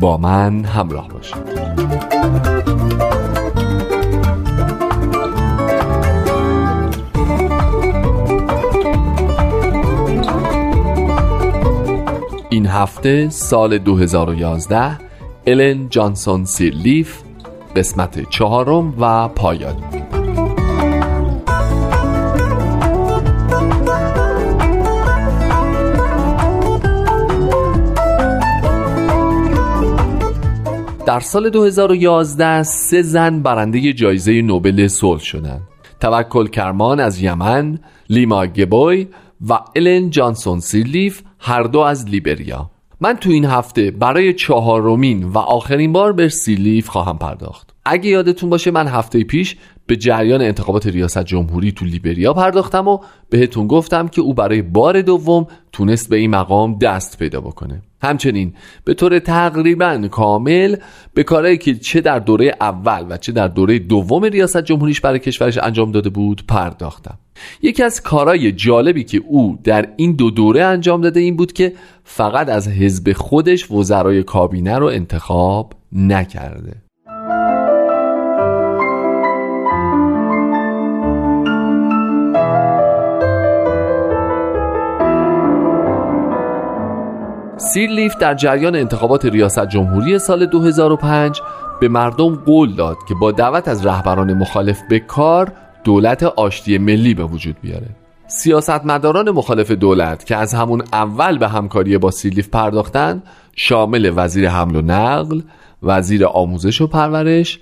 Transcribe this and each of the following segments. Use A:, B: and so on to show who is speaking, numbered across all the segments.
A: با من همراه باشید. این هفته سال 2011 الن جانسون سیرلیف قسمت چهارم و پایانی. در سال 2011 سه زن برنده جایزه نوبل صلح شدند. توکل کرمان از یمن، لیما گبوی و الن جانسون سیرلیف هر دو از لیبریا. من تو این هفته برای چهارمین و آخرین بار به سیلیف خواهم پرداخت. اگه یادتون باشه من هفته پیش به جریان انتخابات ریاست جمهوری تو لیبریا پرداختم و بهتون گفتم که او برای بار دوم تونست به این مقام دست پیدا بکنه. همچنین به طور تقریبا کامل به کارهایی که چه در دوره اول و چه در دوره دوم ریاست جمهوریش برای کشورش انجام داده بود پرداختم. یکی از کارهای جالبی که او در این دو دوره انجام داده این بود که فقط از حزب خودش وزرای کابینه رو انتخاب نکرده. سیرلیف در جریان انتخابات ریاست جمهوری سال 2005 به مردم قول داد که با دعوت از رهبران مخالف به کار دولت آشتی ملی به وجود بیاره سیاستمداران مخالف دولت که از همون اول به همکاری با سیرلیف پرداختند شامل وزیر حمل و نقل، وزیر آموزش و پرورش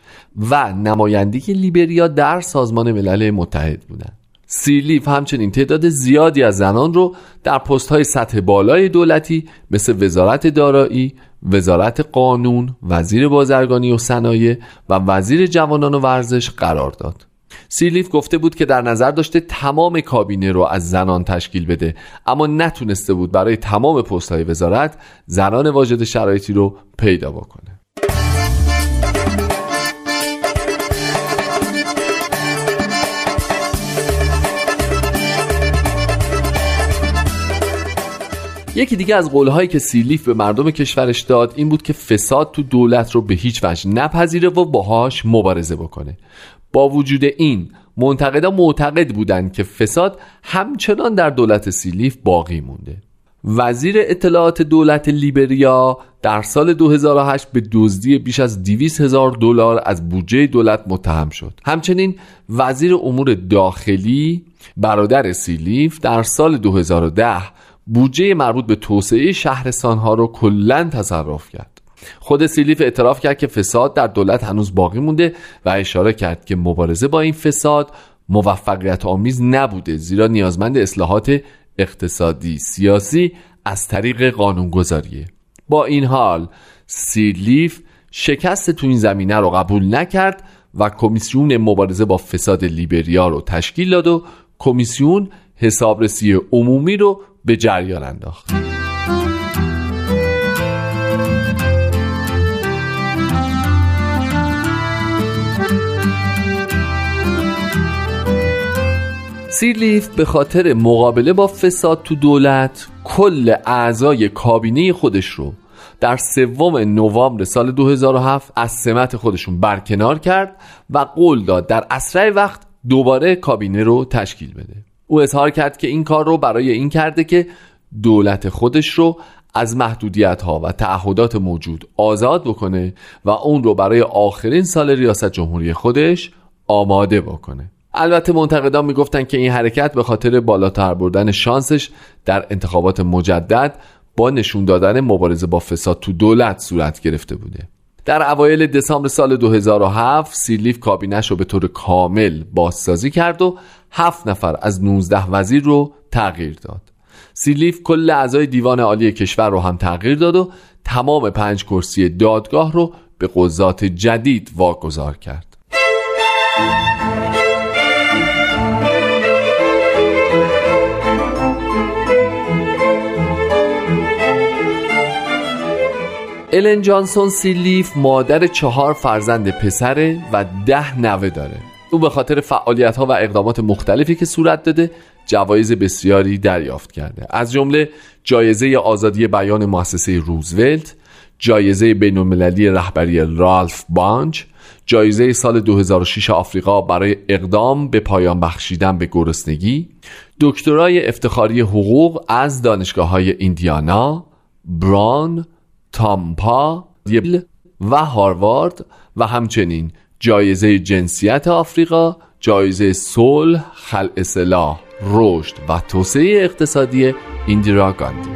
A: و نمایندگی لیبریا در سازمان ملل متحد بودند. سیرلیف همچنین تعداد زیادی از زنان رو در پست های سطح بالای دولتی مثل وزارت دارایی، وزارت قانون، وزیر بازرگانی و صنایع و وزیر جوانان و ورزش قرار داد. سیرلیف گفته بود که در نظر داشته تمام کابینه رو از زنان تشکیل بده اما نتونسته بود برای تمام پست های وزارت زنان واجد شرایطی رو پیدا بکنه یکی دیگه از قولهایی که سیلیف به مردم کشورش داد این بود که فساد تو دولت رو به هیچ وجه نپذیره و باهاش مبارزه بکنه. با وجود این منتقدا معتقد بودند که فساد همچنان در دولت سیلیف باقی مونده. وزیر اطلاعات دولت لیبریا در سال 2008 به دزدی بیش از 200 هزار دلار از بودجه دولت متهم شد. همچنین وزیر امور داخلی برادر سیلیف در سال 2010 بودجه مربوط به توسعه شهرستانها رو کلا تصرف کرد. خود سیلیف اعتراف کرد که فساد در دولت هنوز باقی مونده و اشاره کرد که مبارزه با این فساد موفقیت آمیز نبوده زیرا نیازمند اصلاحات اقتصادی سیاسی از طریق قانونگذاریه. با این حال سیلیف شکست تو این زمینه رو قبول نکرد و کمیسیون مبارزه با فساد لیبریا رو تشکیل داد و کمیسیون حسابرسی عمومی رو به جریان انداخت. سیرلیف به خاطر مقابله با فساد تو دولت کل اعضای کابینه خودش رو در سوم نوامبر سال 2007 از سمت خودشون برکنار کرد و قول داد در اسرع وقت دوباره کابینه رو تشکیل بده. او اظهار کرد که این کار رو برای این کرده که دولت خودش رو از محدودیت ها و تعهدات موجود آزاد بکنه و اون رو برای آخرین سال ریاست جمهوری خودش آماده بکنه. البته منتقدان می‌گفتن که این حرکت به خاطر بالاتر بردن شانسش در انتخابات مجدد با نشون دادن مبارزه با فساد تو دولت صورت گرفته بوده. در اوایل دسامبر سال 2007 سیرلیف کابینش رو به طور کامل بازسازی کرد و هفت نفر از 19 وزیر رو تغییر داد. سیرلیف کل اعضای دیوان عالی کشور رو هم تغییر داد و تمام پنج کرسی دادگاه رو به قضات جدید واگذار کرد. الن جانسون سیلیف مادر چهار فرزند پسره و ده نوه داره. او به خاطر فعالیت ها و اقدامات مختلفی که صورت داده جوایز بسیاری دریافت کرده. از جمله جایزه آزادی بیان مؤسسه روزولت جایزه بینالمللی رهبری رالف بانج جایزه سال 2006 آفریقا برای اقدام به پایان بخشیدن به گرسنگی دکترای افتخاری حقوق از دانشگاه های ایندیانا بران تامپا و هاروارد و همچنین جایزه جنسیت آفریقا جایزه صلح خلع اصلاح رشد و توسعه اقتصادی ایندیرا گاندی.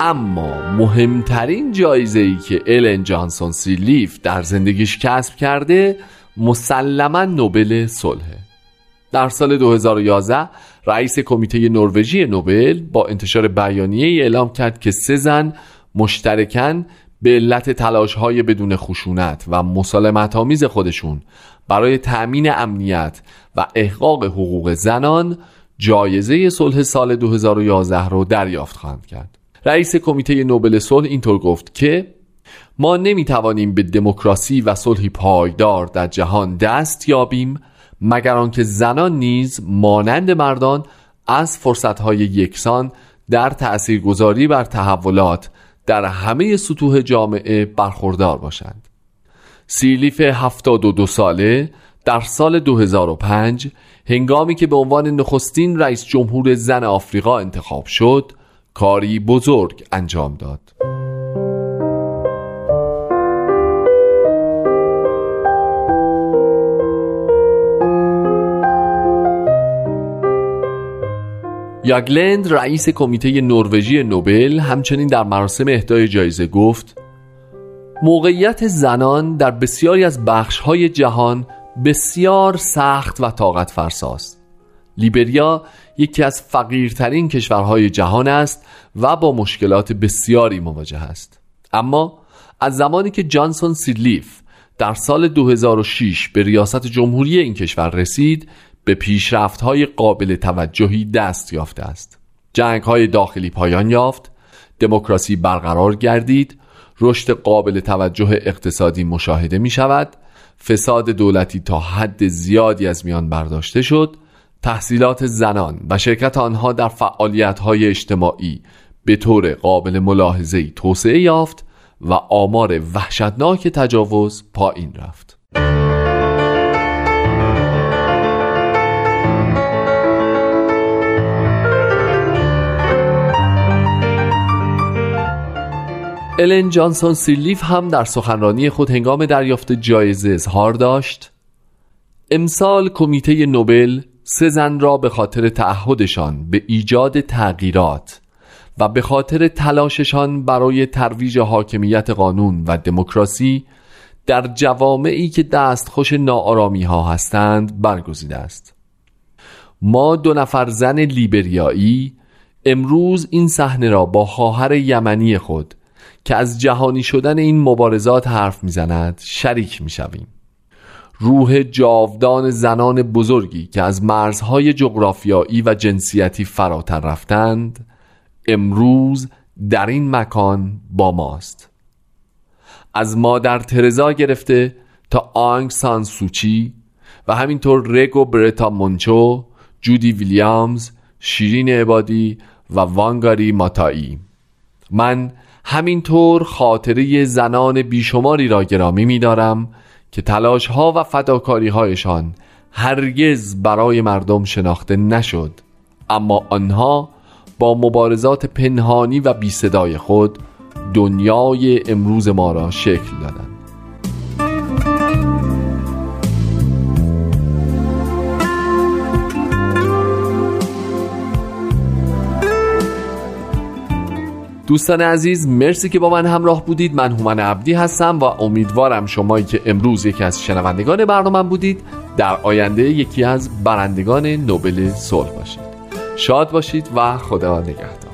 A: اما مهمترین جایزه ای که الن جانسون سیلیف در زندگیش کسب کرده مسلما نوبل صلح. در سال 2011 رئیس کمیته نروژی نوبل با انتشار بیانیه ای اعلام کرد که سه زن مشترکاً به علت تلاش های بدون خشونت و مسالمت آمیز خودشون برای تأمین امنیت و احقاق حقوق زنان جایزه صلح سال 2011 رو دریافت خواهند کرد. رئیس کمیته نوبل صلح اینطور گفت که ما نمی توانیم به دموکراسی و صلحی پایدار در جهان دست یابیم مگر آنکه زنان نیز مانند مردان از فرصتهای یکسان در تأثیرگذاری بر تحولات در همه سطوح جامعه برخوردار باشند. سیلیف 72 ساله در سال 2005 هنگامی که به عنوان نخستین رئیس جمهور زن آفریقا انتخاب شد کاری بزرگ انجام داد. یاگلند رئیس کمیته نروژی نوبل همچنین در مراسم اهدای جایزه گفت موقعیت زنان در بسیاری از بخشهای جهان بسیار سخت و طاقت فرساست لیبریا یکی از فقیرترین کشورهای جهان است و با مشکلات بسیاری مواجه است. اما از زمانی که جانسون سیدلیف در سال 2006 به ریاست جمهوری این کشور رسید به پیشرفت های قابل توجهی دست یافته است. جنگ های داخلی پایان یافت دموکراسی برقرار گردید رشد قابل توجه اقتصادی مشاهده می شود فساد دولتی تا حد زیادی از میان برداشته شد تحصیلات زنان و شرکت آنها در فعالیت های اجتماعی به طور قابل ملاحظه‌ای توسعه یافت و آمار وحشتناک تجاوز پایین رفت. الن جانسون سیلیف هم در سخنرانی خود هنگام دریافت جایزه اظهار داشت. امسال کمیته نوبل سه زن را به خاطر تعهدشان به ایجاد تغییرات و به خاطر تلاششان برای ترویج حاکمیت قانون و دموکراسی در جوامعی که دستخوش ناآرامی ها هستند برگزیده است. ما دو نفر زن لیبریایی امروز این صحنه را با خواهر یمنی خود که از جهانی شدن این مبارزات حرف می‌زند شریک می‌شویم. روح جاودان زنان بزرگی که از مرزهای جغرافیایی و جنسیتی فراتر رفتند امروز در این مکان با ماست. از مادر ترزا گرفته تا آنگ سان سوچی و همینطور رگو برتا مونچو جودی ویلیامز شیرین عبادی و وانگاری ماتایی. من همینطور خاطره زنان بیشماری را گرامی می‌دارم که تلاش ها و فداکاری هایشان هرگز برای مردم شناخته نشد. اما آنها با مبارزات پنهانی و بی صدای خود دنیای امروز ما را شکل دادند. دوستان عزیز مرسی که با من همراه بودید. من هومن عبدی هستم و امیدوارم شمایی که امروز یکی از شنوندگان برنامه بودید در آینده یکی از برندگان نوبل صلح باشید. شاد باشید و خدا نگهدار.